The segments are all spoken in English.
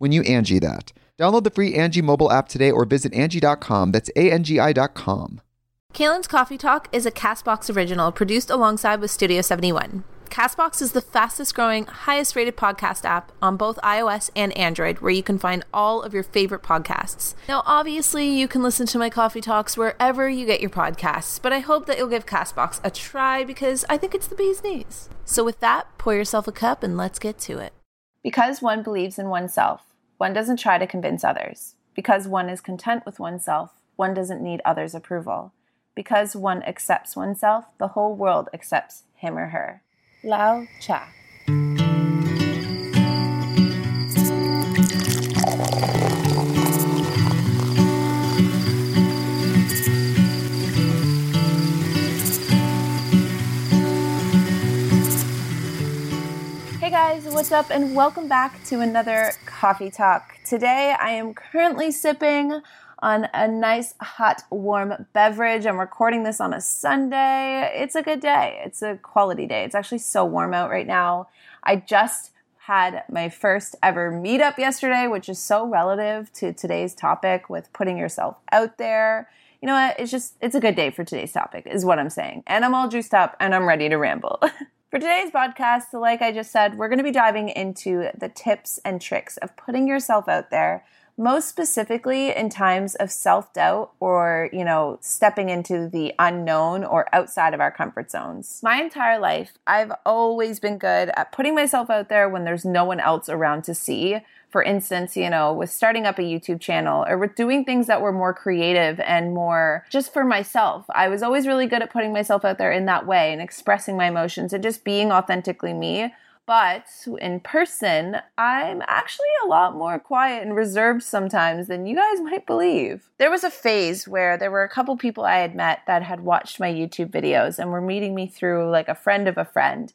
when you Angi that. Download the free Angi mobile app today or visit Angi.com. That's A-N-G-I dot com. Kalyn's Coffee Talk is a Castbox original produced alongside with Studio 71. Castbox is the fastest growing, highest rated podcast app on both iOS and Android where you can find all of your favorite podcasts. Now, obviously, you can listen to my coffee talks wherever you get your podcasts, but I hope that you'll give Castbox a try because I think it's the bee's knees. So, with that, pour yourself a cup and let's get to it. Because one believes in oneself, one doesn't try to convince others. Because one is content with oneself, one doesn't need others' approval. Because one accepts oneself, the whole world accepts him or her. Lao Tzu. Hey guys, what's up, and welcome back to another Coffee Talk. Today I am currently sipping on a nice, hot, warm beverage. I'm recording this on a Sunday. It's a good day. It's a quality day. It's actually so warm out right now. I just had my first ever meetup yesterday, which is so relative to today's topic with putting yourself out there. You know what? It's just, it's a good day for today's topic, is what I'm saying. And I'm all juiced up and I'm ready to ramble. For today's podcast, like I just said, we're going to be diving into the tips and tricks of putting yourself out there most specifically in times of self-doubt or you know stepping into the unknown or outside of our comfort zones. My entire life i've always been good at putting myself out there when there's no one else around to see. For instance you know with starting up a youtube channel or with doing things that were more creative and more just for myself i was always really good at putting myself out there in that way and expressing my emotions and just being authentically me but in person, I'm actually a lot more quiet and reserved sometimes than you guys might believe. There was a phase where there were a couple people I had met that had watched my YouTube videos and were meeting me through like a friend of a friend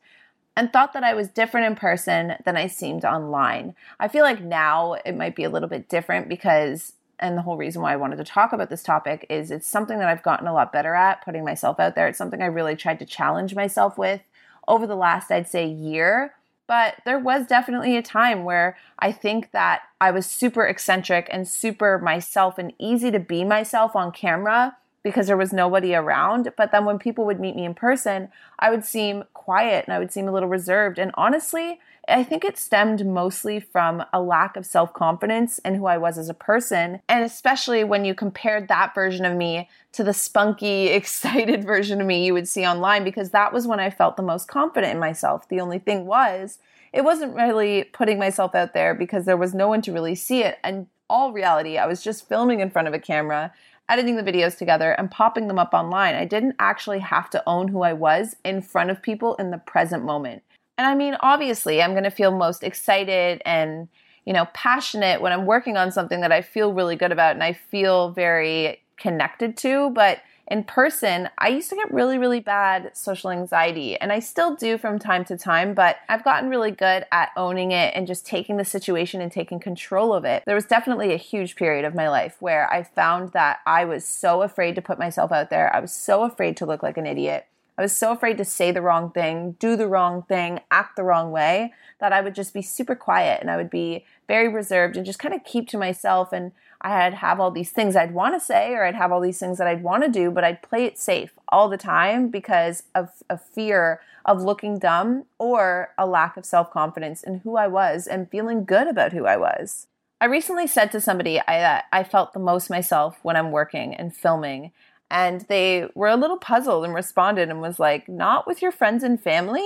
and thought that I was different in person than I seemed online. I feel like now it might be a little bit different because and the whole reason why I wanted to talk about this topic is it's something that I've gotten a lot better at putting myself out there. It's something I really tried to challenge myself with over the last I'd say year but there was definitely a time where I think that I was super eccentric and super myself and easy to be myself on camera because there was nobody around. But then when people would meet me in person, I would seem quiet and I would seem a little reserved. And honestly, I think it stemmed mostly from a lack of self confidence in who I was as a person. And especially when you compared that version of me to the spunky, excited version of me you would see online, because that was when I felt the most confident in myself. The only thing was, it wasn't really putting myself out there because there was no one to really see it. And all reality, I was just filming in front of a camera editing the videos together and popping them up online. I didn't actually have to own who I was in front of people in the present moment. And I mean, obviously, I'm going to feel most excited and, you know, passionate when I'm working on something that I feel really good about and I feel very connected to, but in person, I used to get really, really bad social anxiety, and I still do from time to time, but I've gotten really good at owning it and just taking the situation and taking control of it. There was definitely a huge period of my life where I found that I was so afraid to put myself out there. I was so afraid to look like an idiot. I was so afraid to say the wrong thing, do the wrong thing, act the wrong way that I would just be super quiet and I would be very reserved and just kind of keep to myself and I'd have all these things I'd want to say or I'd have all these things that I'd want to do, but I'd play it safe all the time because of a fear of looking dumb or a lack of self confidence in who I was and feeling good about who I was. I recently said to somebody I, I felt the most myself when I'm working and filming, and they were a little puzzled and responded and was like, Not with your friends and family?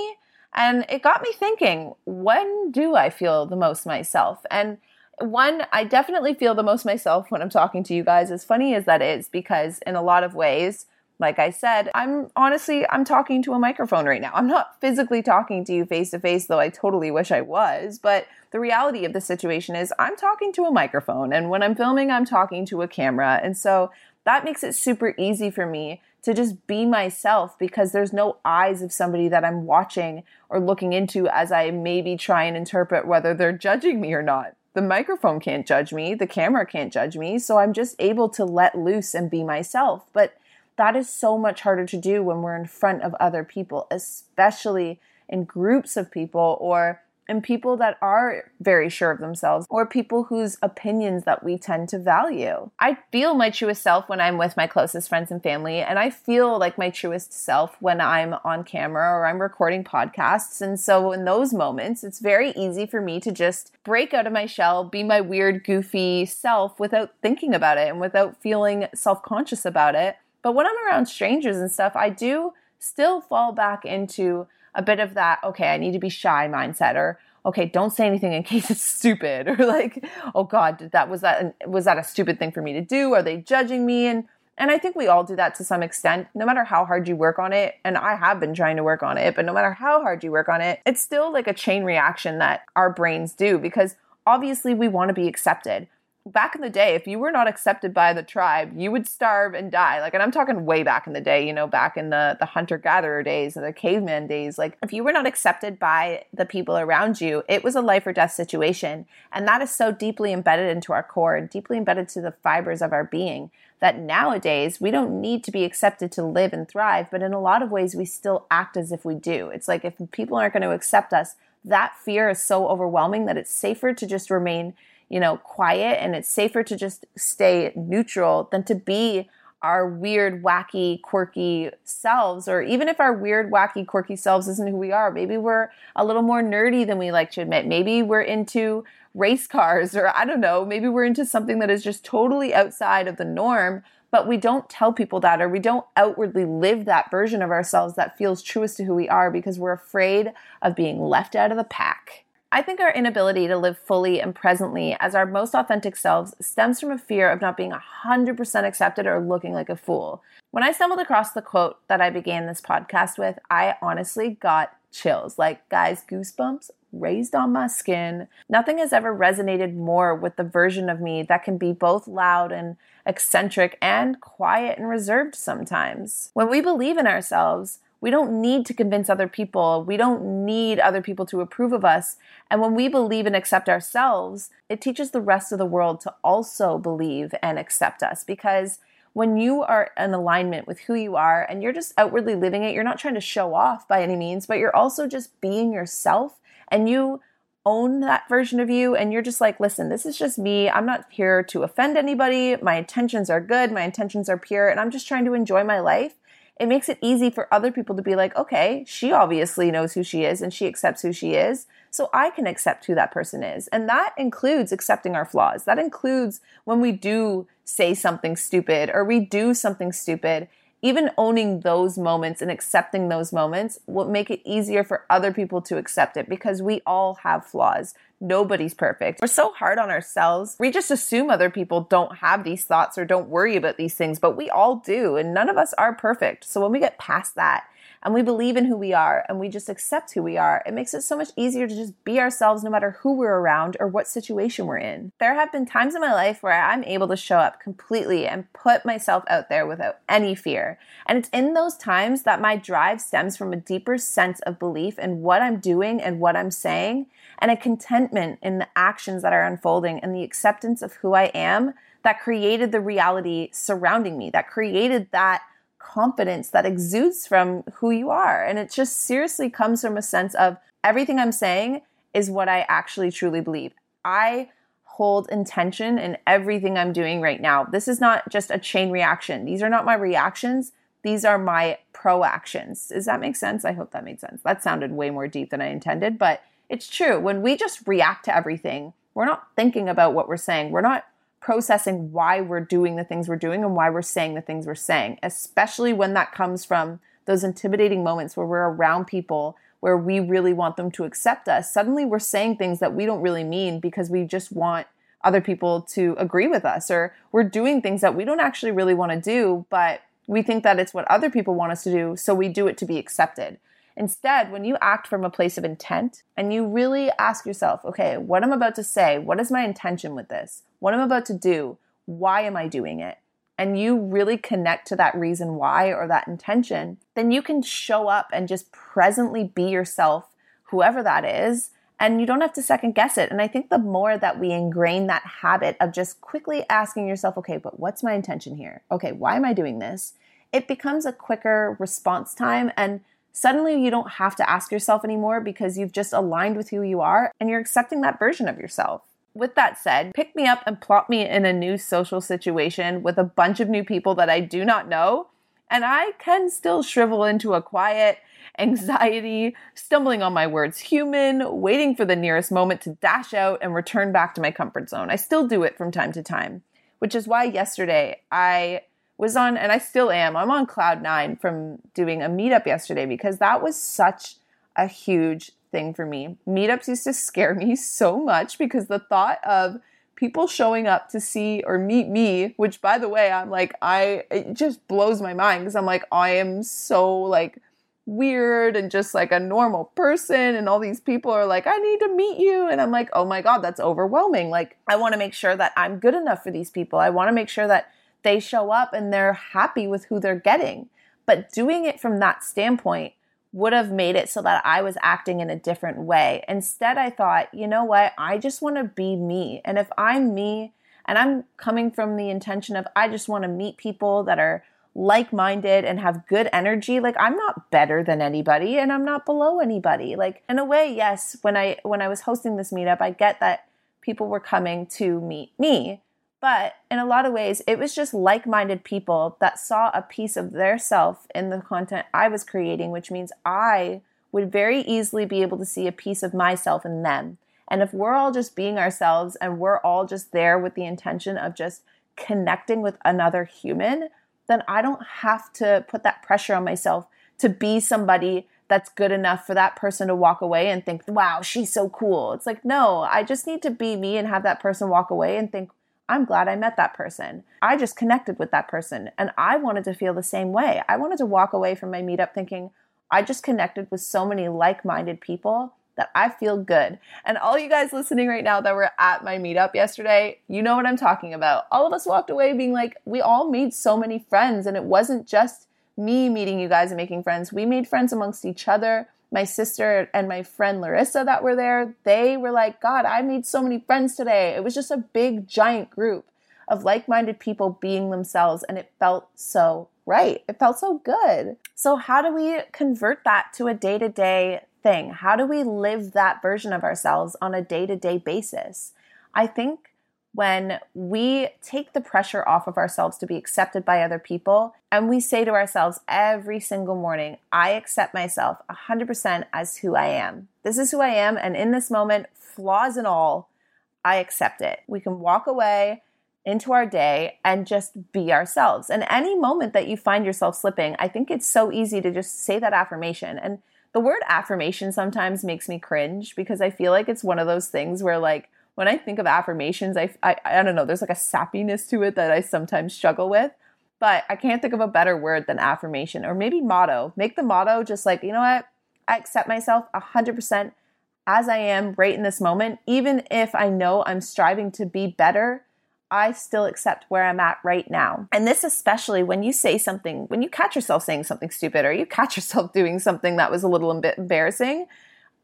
And it got me thinking, when do I feel the most myself? And one, I definitely feel the most myself when I'm talking to you guys, as funny as that is, because in a lot of ways, like I said, I'm honestly, I'm talking to a microphone right now. I'm not physically talking to you face to face, though I totally wish I was. But the reality of the situation is I'm talking to a microphone. And when I'm filming, I'm talking to a camera. And so that makes it super easy for me to just be myself because there's no eyes of somebody that I'm watching or looking into as I maybe try and interpret whether they're judging me or not. The microphone can't judge me, the camera can't judge me, so I'm just able to let loose and be myself. But that is so much harder to do when we're in front of other people, especially in groups of people or and people that are very sure of themselves or people whose opinions that we tend to value. I feel my truest self when I'm with my closest friends and family, and I feel like my truest self when I'm on camera or I'm recording podcasts. And so in those moments, it's very easy for me to just break out of my shell, be my weird, goofy self without thinking about it and without feeling self conscious about it. But when I'm around strangers and stuff, I do still fall back into a bit of that, okay, I need to be shy mindset or okay, don't say anything in case it's stupid or like, oh god, did that was that was that a stupid thing for me to do? Are they judging me? And and I think we all do that to some extent, no matter how hard you work on it. And I have been trying to work on it, but no matter how hard you work on it, it's still like a chain reaction that our brains do because obviously we want to be accepted back in the day, if you were not accepted by the tribe, you would starve and die. Like, and I'm talking way back in the day, you know, back in the, the hunter gatherer days and the caveman days. Like, if you were not accepted by the people around you, it was a life or death situation. And that is so deeply embedded into our core and deeply embedded to the fibers of our being that nowadays we don't need to be accepted to live and thrive. But in a lot of ways, we still act as if we do. It's like if people aren't going to accept us, that fear is so overwhelming that it's safer to just remain you know, quiet and it's safer to just stay neutral than to be our weird, wacky, quirky selves, or even if our weird, wacky, quirky selves isn't who we are, maybe we're a little more nerdy than we like to admit. Maybe we're into race cars, or I don't know, maybe we're into something that is just totally outside of the norm, but we don't tell people that, or we don't outwardly live that version of ourselves that feels truest to who we are because we're afraid of being left out of the pack. I think our inability to live fully and presently as our most authentic selves stems from a fear of not being 100% accepted or looking like a fool. When I stumbled across the quote that I began this podcast with, I honestly got chills. Like, guys, goosebumps raised on my skin. Nothing has ever resonated more with the version of me that can be both loud and eccentric and quiet and reserved sometimes. When we believe in ourselves, we don't need to convince other people. We don't need other people to approve of us. And when we believe and accept ourselves, it teaches the rest of the world to also believe and accept us because when you are in alignment with who you are and you're just outwardly living it, you're not trying to show off by any means, but you're also just being yourself and you own that version of you and you're just like, listen, this is just me. I'm not here to offend anybody. My intentions are good, my intentions are pure, and I'm just trying to enjoy my life it makes it easy for other people to be like, okay, she obviously knows who she is and she accepts who she is. So I can accept who that person is. And that includes accepting our flaws. That includes when we do say something stupid or we do something stupid even owning those moments and accepting those moments will make it easier for other people to accept it because we all have flaws. Nobody's perfect. We're so hard on ourselves. We just assume other people don't have these thoughts or don't worry about these things, but we all do, and none of us are perfect. So when we get past that and we believe in who we are and we just accept who we are, it makes it so much easier to just be ourselves no matter who we're around or what situation we're in. There have been times in my life where I'm able to show up completely and put myself out there without any fear. And it's in those times that my drive stems from a deeper sense of belief in what I'm doing and what I'm saying, and a contentment in the actions that are unfolding and the acceptance of who I am that created the reality surrounding me, that created that confidence that exudes from who you are. And it just seriously comes from a sense of everything I'm saying is what I actually truly believe. I hold intention in everything I'm doing right now. This is not just a chain reaction. These are not my reactions. These are my proactions. Does that make sense? I hope that made sense. That sounded way more deep than I intended, but it's true. When we just react to everything, we're not thinking about what we're saying. We're not processing why we're doing the things we're doing and why we're saying the things we're saying, especially when that comes from those intimidating moments where we're around people where we really want them to accept us. Suddenly we're saying things that we don't really mean because we just want other people to agree with us, or we're doing things that we don't actually really want to do, but we think that it's what other people want us to do, so we do it to be accepted. Instead, when you act from a place of intent and you really ask yourself, okay, what I'm about to say, what is my intention with this? What I'm about to do, why am I doing it? And you really connect to that reason why or that intention, then you can show up and just presently be yourself, whoever that is, and you don't have to second guess it. And I think the more that we ingrain that habit of just quickly asking yourself, okay, but what's my intention here? Okay, why am I doing this? It becomes a quicker response time and Suddenly, you don't have to ask yourself anymore because you've just aligned with who you are and you're accepting that version of yourself. With that said, pick me up and plop me in a new social situation with a bunch of new people that I do not know, and I can still shrivel into a quiet, anxiety, stumbling on my words human, waiting for the nearest moment to dash out and return back to my comfort zone. I still do it from time to time, which is why yesterday I was on, and I still am, I'm on cloud nine from doing a meetup yesterday because that was such a huge thing for me. Meetups used to scare me so much because the thought of people showing up to see or meet me, which by the way, I'm like, I, it just blows my mind because I'm like, I am so like, weird and just like a normal person and all these people are like I need to meet you and I'm like oh my god that's overwhelming. Like I want to make sure that I'm good enough for these people. I want to make sure that they show up and they're happy with who they're getting. But doing it from that standpoint would have made it so that I was acting in a different way. Instead, I thought, you know what? I just want to be me. And if I'm me and I'm coming from the intention of I just want to meet people that are like-minded and have good energy like i'm not better than anybody and i'm not below anybody like in a way yes when i when i was hosting this meetup i get that people were coming to meet me but in a lot of ways, it was just like minded people that saw a piece of their self in the content I was creating, which means I would very easily be able to see a piece of myself in them. And if we're all just being ourselves and we're all just there with the intention of just connecting with another human, then I don't have to put that pressure on myself to be somebody that's good enough for that person to walk away and think, wow, she's so cool. It's like, no, I just need to be me and have that person walk away and think, I'm glad I met that person. I just connected with that person and I wanted to feel the same way. I wanted to walk away from my meetup thinking, I just connected with so many like minded people that I feel good. And all you guys listening right now that were at my meetup yesterday, you know what I'm talking about. All of us walked away being like, we all made so many friends, and it wasn't just me meeting you guys and making friends. We made friends amongst each other my sister and my friend Larissa that were there, they were like, God, I made so many friends today. It was just a big, giant group of like minded people being themselves, and it felt so right. It felt so good. So, how do we convert that to a day to day thing? How do we live that version of ourselves on a day to day basis? I think when we take the pressure off of ourselves to be accepted by other people and we say to ourselves every single morning, I accept myself 100% as who I am. This is who I am. And in this moment, flaws and all, I accept it. We can walk away into our day and just be ourselves. And any moment that you find yourself slipping, I think it's so easy to just say that affirmation. And the word affirmation sometimes makes me cringe because I feel like it's one of those things where, like, when I think of affirmations, I, I, I don't know, there's like a sappiness to it that I sometimes struggle with. But I can't think of a better word than affirmation or maybe motto. Make the motto just like, you know what? I accept myself 100% as I am right in this moment. Even if I know I'm striving to be better, I still accept where I'm at right now. And this, especially when you say something, when you catch yourself saying something stupid or you catch yourself doing something that was a little bit embarrassing,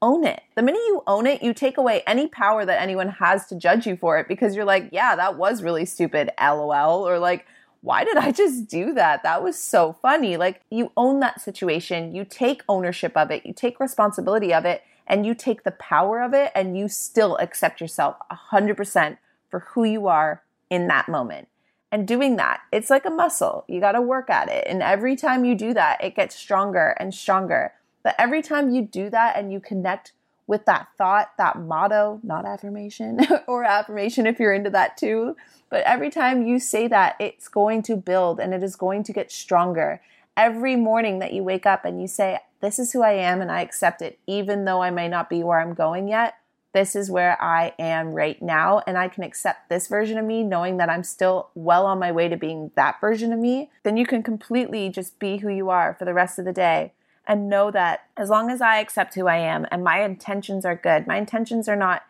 own it. The minute you own it, you take away any power that anyone has to judge you for it because you're like, yeah, that was really stupid, lol. Or like, why did I just do that? That was so funny. Like, you own that situation, you take ownership of it, you take responsibility of it, and you take the power of it, and you still accept yourself 100% for who you are in that moment. And doing that, it's like a muscle. You got to work at it. And every time you do that, it gets stronger and stronger. But every time you do that and you connect with that thought, that motto, not affirmation or affirmation if you're into that too, but every time you say that, it's going to build and it is going to get stronger. Every morning that you wake up and you say, This is who I am and I accept it, even though I may not be where I'm going yet, this is where I am right now. And I can accept this version of me, knowing that I'm still well on my way to being that version of me. Then you can completely just be who you are for the rest of the day and know that as long as I accept who I am and my intentions are good, my intentions are not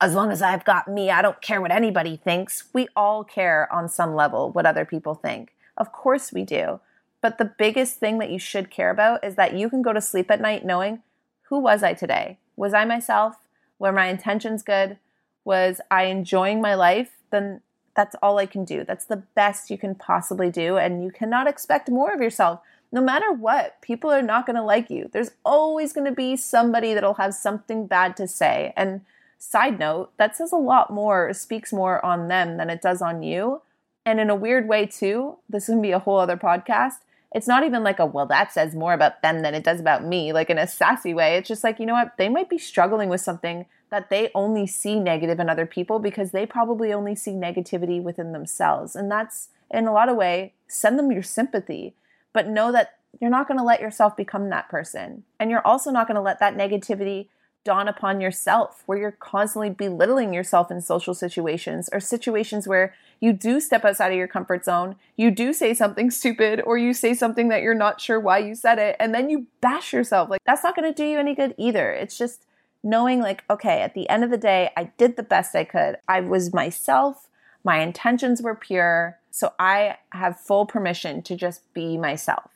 as long as I've got me, I don't care what anybody thinks. We all care on some level what other people think. Of course we do. But the biggest thing that you should care about is that you can go to sleep at night knowing who was I today? Was I myself? Were my intentions good? Was I enjoying my life? Then that's all I can do. That's the best you can possibly do. And you cannot expect more of yourself. No matter what, people are not going to like you. There's always going to be somebody that'll have something bad to say. And Side note, that says a lot more, speaks more on them than it does on you. And in a weird way, too, this can be a whole other podcast. It's not even like a, well, that says more about them than it does about me, like in a sassy way. It's just like, you know what? They might be struggling with something that they only see negative in other people because they probably only see negativity within themselves. And that's, in a lot of way, send them your sympathy, but know that you're not going to let yourself become that person. And you're also not going to let that negativity dawn upon yourself where you're constantly belittling yourself in social situations or situations where you do step outside of your comfort zone, you do say something stupid, or you say something that you're not sure why you said it, and then you bash yourself. Like, that's not going to do you any good either. It's just knowing, like, okay, at the end of the day, I did the best I could. I was myself, my intentions were pure, so I have full permission to just be myself.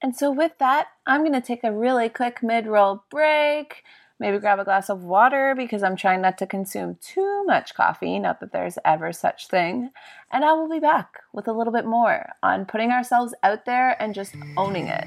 And so, with that, I'm going to take a really quick mid roll break Maybe grab a glass of water because I'm trying not to consume too much coffee, not that there's ever such thing. And I will be back with a little bit more on putting ourselves out there and just owning it.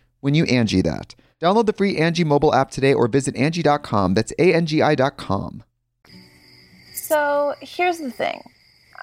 when you Angi that. Download the free Angi mobile app today or visit Angi.com. That's A-N-G-I dot com. So here's the thing.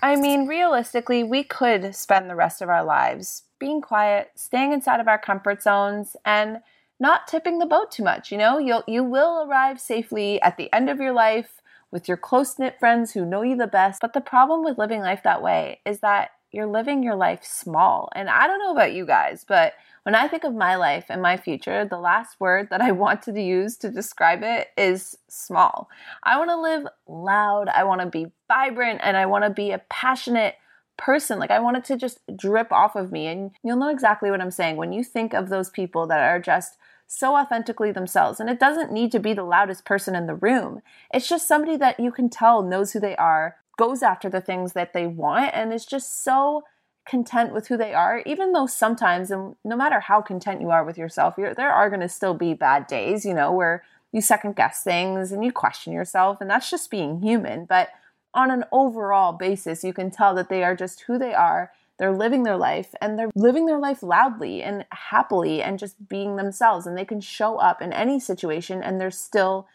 I mean, realistically, we could spend the rest of our lives being quiet, staying inside of our comfort zones, and not tipping the boat too much. You know, you'll you will arrive safely at the end of your life with your close knit friends who know you the best. But the problem with living life that way is that you're living your life small. And I don't know about you guys, but when I think of my life and my future, the last word that I want to use to describe it is small. I want to live loud, I want to be vibrant, and I want to be a passionate person. Like I want it to just drip off of me. And you'll know exactly what I'm saying when you think of those people that are just so authentically themselves. And it doesn't need to be the loudest person in the room. It's just somebody that you can tell knows who they are, goes after the things that they want, and is just so content with who they are, even though sometimes, and no matter how content you are with yourself, there are going to still be bad days, you know, where you second guess things and you question yourself, and that's just being human. But on an overall basis, you can tell that they are just who they are. They're living their life and they're living their life loudly and happily and just being themselves. And they can show up in any situation and they're still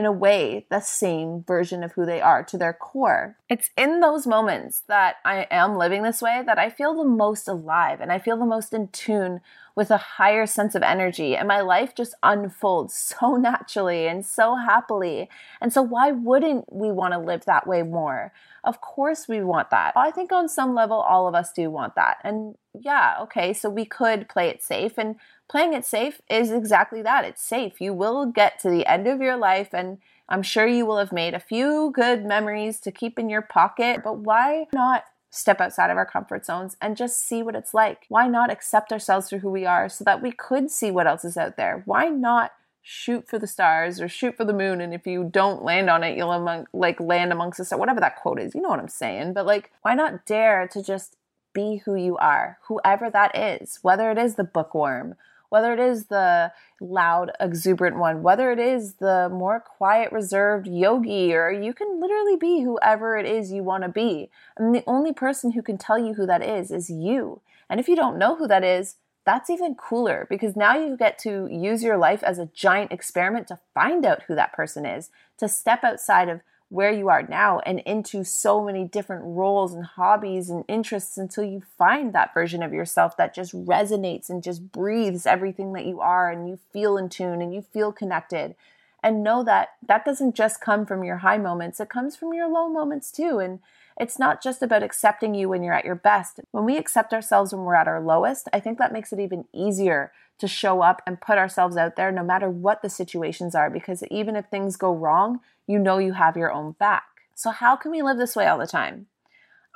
in a way, the same version of who they are to their core. It's in those moments that I am living this way that I feel the most alive and I feel the most in tune with a higher sense of energy. And my life just unfolds so naturally and so happily. And so, why wouldn't we want to live that way more? Of course, we want that. I think on some level, all of us do want that. And yeah, okay, so we could play it safe. And playing it safe is exactly that it's safe. You will get to the end of your life, and I'm sure you will have made a few good memories to keep in your pocket. But why not step outside of our comfort zones and just see what it's like? Why not accept ourselves for who we are so that we could see what else is out there? Why not? shoot for the stars or shoot for the moon and if you don't land on it you'll among, like land amongst the stars whatever that quote is you know what i'm saying but like why not dare to just be who you are whoever that is whether it is the bookworm whether it is the loud exuberant one whether it is the more quiet reserved yogi or you can literally be whoever it is you want to be. And the only person who can tell you who that is is you. And if you don't know who that is that's even cooler because now you get to use your life as a giant experiment to find out who that person is, to step outside of where you are now and into so many different roles and hobbies and interests until you find that version of yourself that just resonates and just breathes everything that you are and you feel in tune and you feel connected. And know that that doesn't just come from your high moments. It comes from your low moments too. And it's not just about accepting you when you're at your best. When we accept ourselves when we're at our lowest, I think that makes it even easier to show up and put ourselves out there no matter what the situations are, because even if things go wrong, you know you have your own back. So, how can we live this way all the time?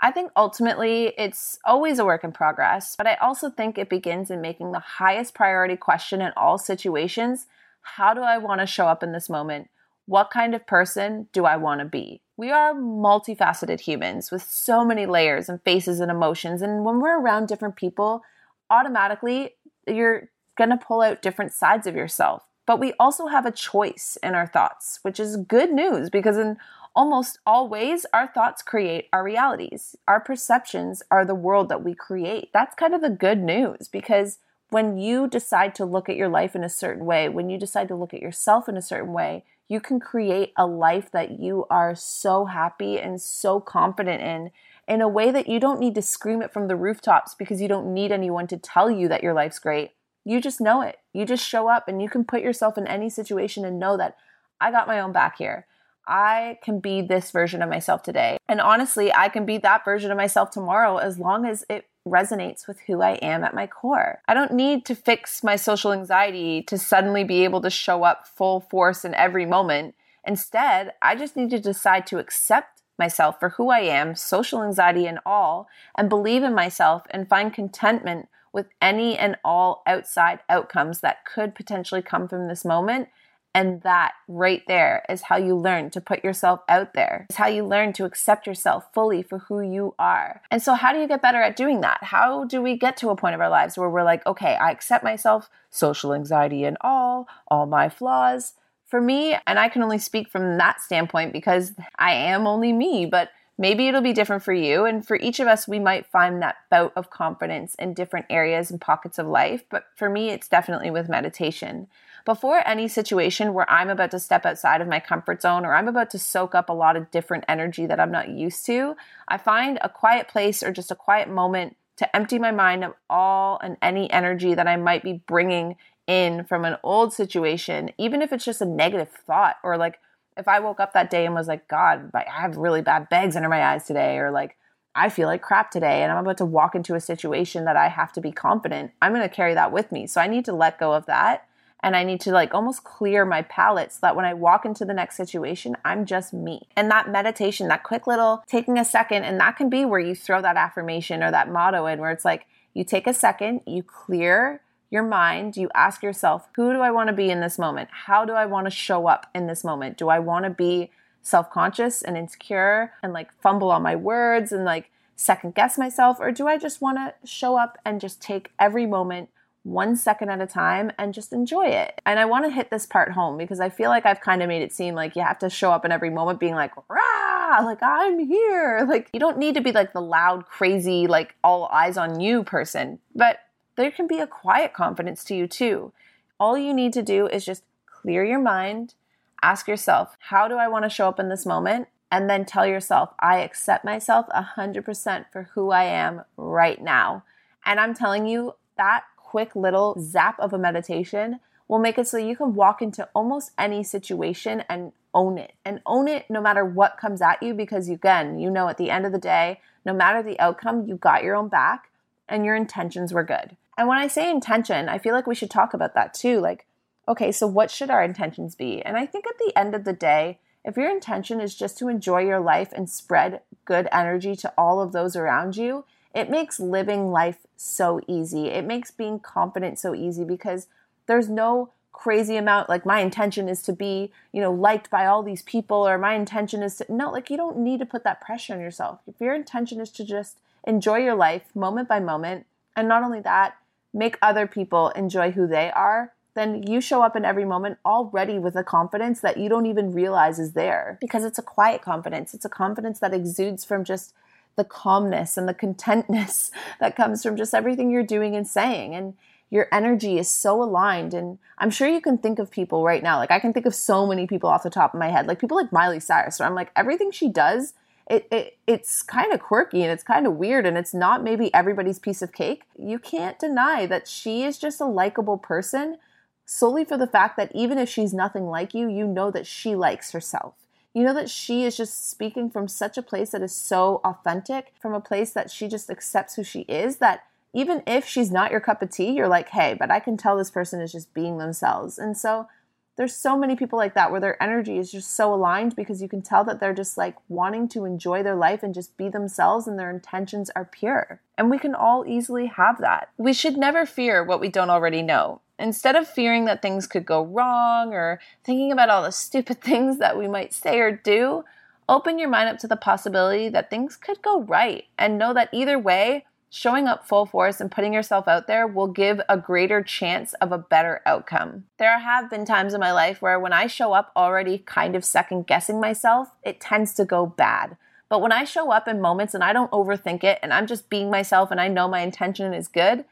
I think ultimately it's always a work in progress, but I also think it begins in making the highest priority question in all situations how do I want to show up in this moment? What kind of person do I want to be? We are multifaceted humans with so many layers and faces and emotions. And when we're around different people, automatically you're going to pull out different sides of yourself. But we also have a choice in our thoughts, which is good news because in almost all ways, our thoughts create our realities. Our perceptions are the world that we create. That's kind of the good news because when you decide to look at your life in a certain way, when you decide to look at yourself in a certain way, you can create a life that you are so happy and so confident in in a way that you don't need to scream it from the rooftops because you don't need anyone to tell you that your life's great. You just know it. You just show up and you can put yourself in any situation and know that I got my own back here. I can be this version of myself today. And honestly, I can be that version of myself tomorrow as long as it resonates with who I am at my core. I don't need to fix my social anxiety to suddenly be able to show up full force in every moment. Instead, I just need to decide to accept myself for who I am, social anxiety and all, and believe in myself and find contentment with any and all outside outcomes that could potentially come from this moment and that right there is how you learn to put yourself out there. It's how you learn to accept yourself fully for who you are. And so, how do you get better at doing that? How do we get to a point of our lives where we're like, okay, I accept myself, social anxiety and all, all my flaws. For me, and I can only speak from that standpoint because I am only me, but maybe it'll be different for you. And for each of us, we might find that bout of confidence in different areas and pockets of life. But for me, it's definitely with meditation before any situation where I'm about to step outside of my comfort zone or I'm about to soak up a lot of different energy that I'm not used to, I find a quiet place or just a quiet moment to empty my mind of all and any energy that I might be bringing in from an old situation, even if it's just a negative thought, or like if I woke up that day and was like, God, I have really bad bags under my eyes today, or like, I feel like crap today and I'm about to walk into a situation that I have to be confident, I'm going to carry that with me. So I need to let go of that and I need to like almost clear my palette so that when I walk into the next situation, I'm just me. And that meditation, that quick little taking a second, and that can be where you throw that affirmation or that motto in where it's like you take a second, you clear your mind, you ask yourself, who do I want to be in this moment? How do I want to show up in this moment? Do I want to be self conscious and insecure and like fumble on my words and like second guess myself? Or do I just want to show up and just take every moment one second at a time and just enjoy it. And I want to hit this part home because I feel like I've kind of made it seem like you have to show up in every moment being like, rah, like I'm here. Like you don't need to be like the loud, crazy, like all eyes on you person, but there can be a quiet confidence to you too. All you need to do is just clear your mind, ask yourself, how do I want to show up in this moment? And then tell yourself, I accept myself 100% for who I am right now. And I'm telling you, that quick little zap of a meditation will make it so you can walk into almost any situation and own it and own it no matter what comes at you because again you know at the end of the day no matter the outcome you got your own back and your intentions were good and when i say intention i feel like we should talk about that too like okay so what should our intentions be and i think at the end of the day if your intention is just to enjoy your life and spread good energy to all of those around you it makes living life so easy. It makes being confident so easy because there's no crazy amount like my intention is to be, you know, liked by all these people or my intention is to no, like you don't need to put that pressure on yourself. If your intention is to just enjoy your life moment by moment and not only that, make other people enjoy who they are, then you show up in every moment already with a confidence that you don't even realize is there because it's a quiet confidence. It's a confidence that exudes from just the calmness and the contentness that comes from just everything you're doing and saying. And your energy is so aligned. And I'm sure you can think of people right now. Like I can think of so many people off the top of my head, like people like Miley Cyrus, where I'm like, everything she does, it, it it's kind of quirky and it's kind of weird and it's not maybe everybody's piece of cake. You can't deny that she is just a likable person solely for the fact that even if she's nothing like you, you know that she likes herself you know that she is just speaking from such a place that is so authentic, from a place that she just accepts who she is, that even if she's not your cup of tea, you're like, hey, but I can tell this person is just being themselves. And so there's so many people like that where their energy is just so aligned because you can tell that they're just like wanting to enjoy their life and just be themselves and their intentions are pure. And we can all easily have that. We should never fear what we don't already know. Instead of fearing that things could go wrong or thinking about all the stupid things that we might say or do, open your mind up to the possibility that things could go right and know that either way, showing up full force and putting yourself out there will give a greater chance of a better outcome. There have been times in my life where when I show up already kind of second guessing myself, it tends to go bad. But when I show up in moments and I don't overthink it and I'm just being myself and I know my intention is good,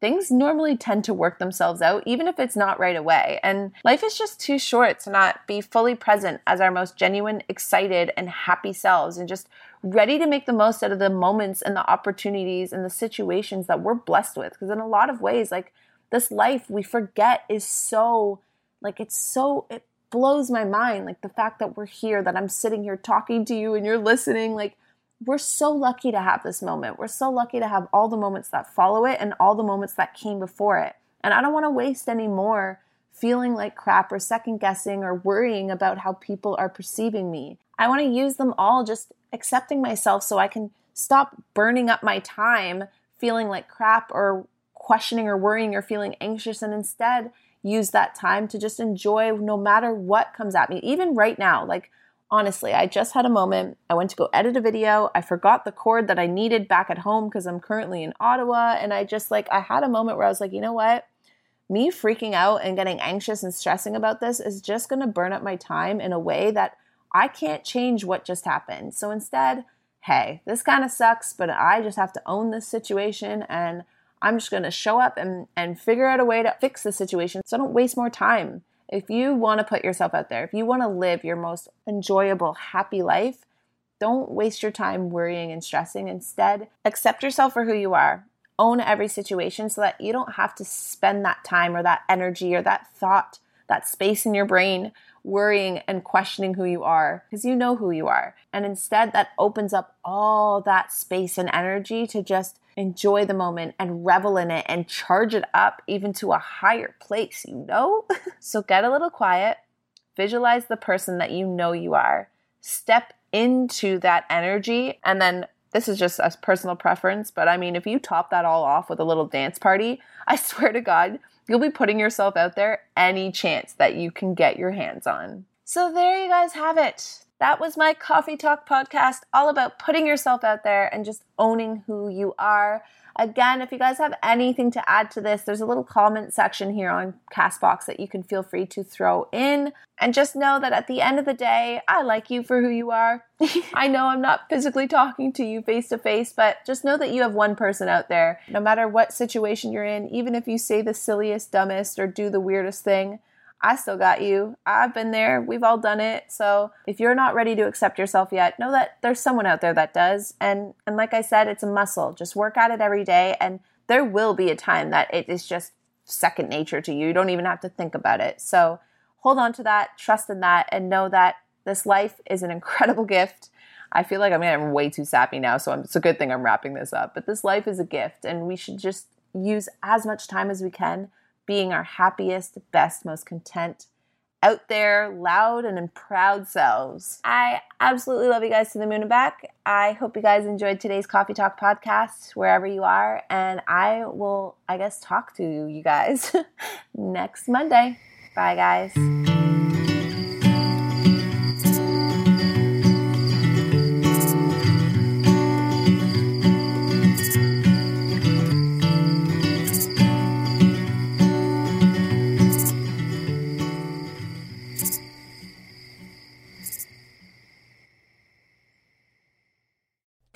things normally tend to work themselves out, even if it's not right away. And life is just too short to not be fully present as our most genuine, excited, and happy selves and just ready to make the most out of the moments and the opportunities and the situations that we're blessed with. Because in a lot of ways, like this life we forget is so, like, it's so, it blows my mind. Like the fact that we're here, that I'm sitting here talking to you and you're listening, like, we're so lucky to have this moment. We're so lucky to have all the moments that follow it and all the moments that came before it. And I don't want to waste any more feeling like crap or second guessing or worrying about how people are perceiving me. I want to use them all just accepting myself so I can stop burning up my time feeling like crap or questioning or worrying or feeling anxious and instead use that time to just enjoy no matter what comes at me. Even right now, like honestly, I just had a moment. I went to go edit a video. I forgot the cord that I needed back at home because I'm currently in Ottawa. And I just like, I had a moment where I was like, you know what? Me freaking out and getting anxious and stressing about this is just going to burn up my time in a way that I can't change what just happened. So instead, hey, this kind of sucks, but I just have to own this situation and I'm just going to show up and, and figure out a way to fix the situation so I don't waste more time if you want to put yourself out there, if you want to live your most enjoyable, happy life, don't waste your time worrying and stressing. Instead, accept yourself for who you are. own every situation so that you don't have to spend that time or that energy or that thought, that space in your brain worrying and questioning who you are because you know who you are. And instead, that opens up all that space and energy to just enjoy the moment and revel in it and charge it up even to a higher place, you know? so get a little quiet, visualize the person that you know you are, step into that energy, and then this is just a personal preference, but I mean, if you top that all off with a little dance party, I swear to God, you'll be putting yourself out there any chance that you can get your hands on. So there you guys have it. That was my Coffee Talk podcast, all about putting yourself out there and just owning who you are. Again, if you guys have anything to add to this, there's a little comment section here on Castbox that you can feel free to throw in. And just know that at the end of the day, I like you for who you are. I know I'm not physically talking to you face to face, but just know that you have one person out there. No matter what situation you're in, even if you say the silliest, dumbest, or do the weirdest thing, I still got you. I've been there. We've all done it. So if you're not ready to accept yourself yet, know that there's someone out there that does. And and like I said, it's a muscle. Just work at it every day and there will be a time that it is just second nature to you. You don't even have to think about it. So hold on to that, trust in that and know that this life is an incredible gift. I feel like I'm way too sappy now, so it's a good thing I'm wrapping this up. But this life is a gift and we should just use as much time as we can being our happiest, best, most content, out there, loud and proud selves. I absolutely love you guys to the moon and back. I hope you guys enjoyed today's Coffee Talk podcast, wherever you are. And I will, I guess, talk to you guys next Monday. Bye, guys.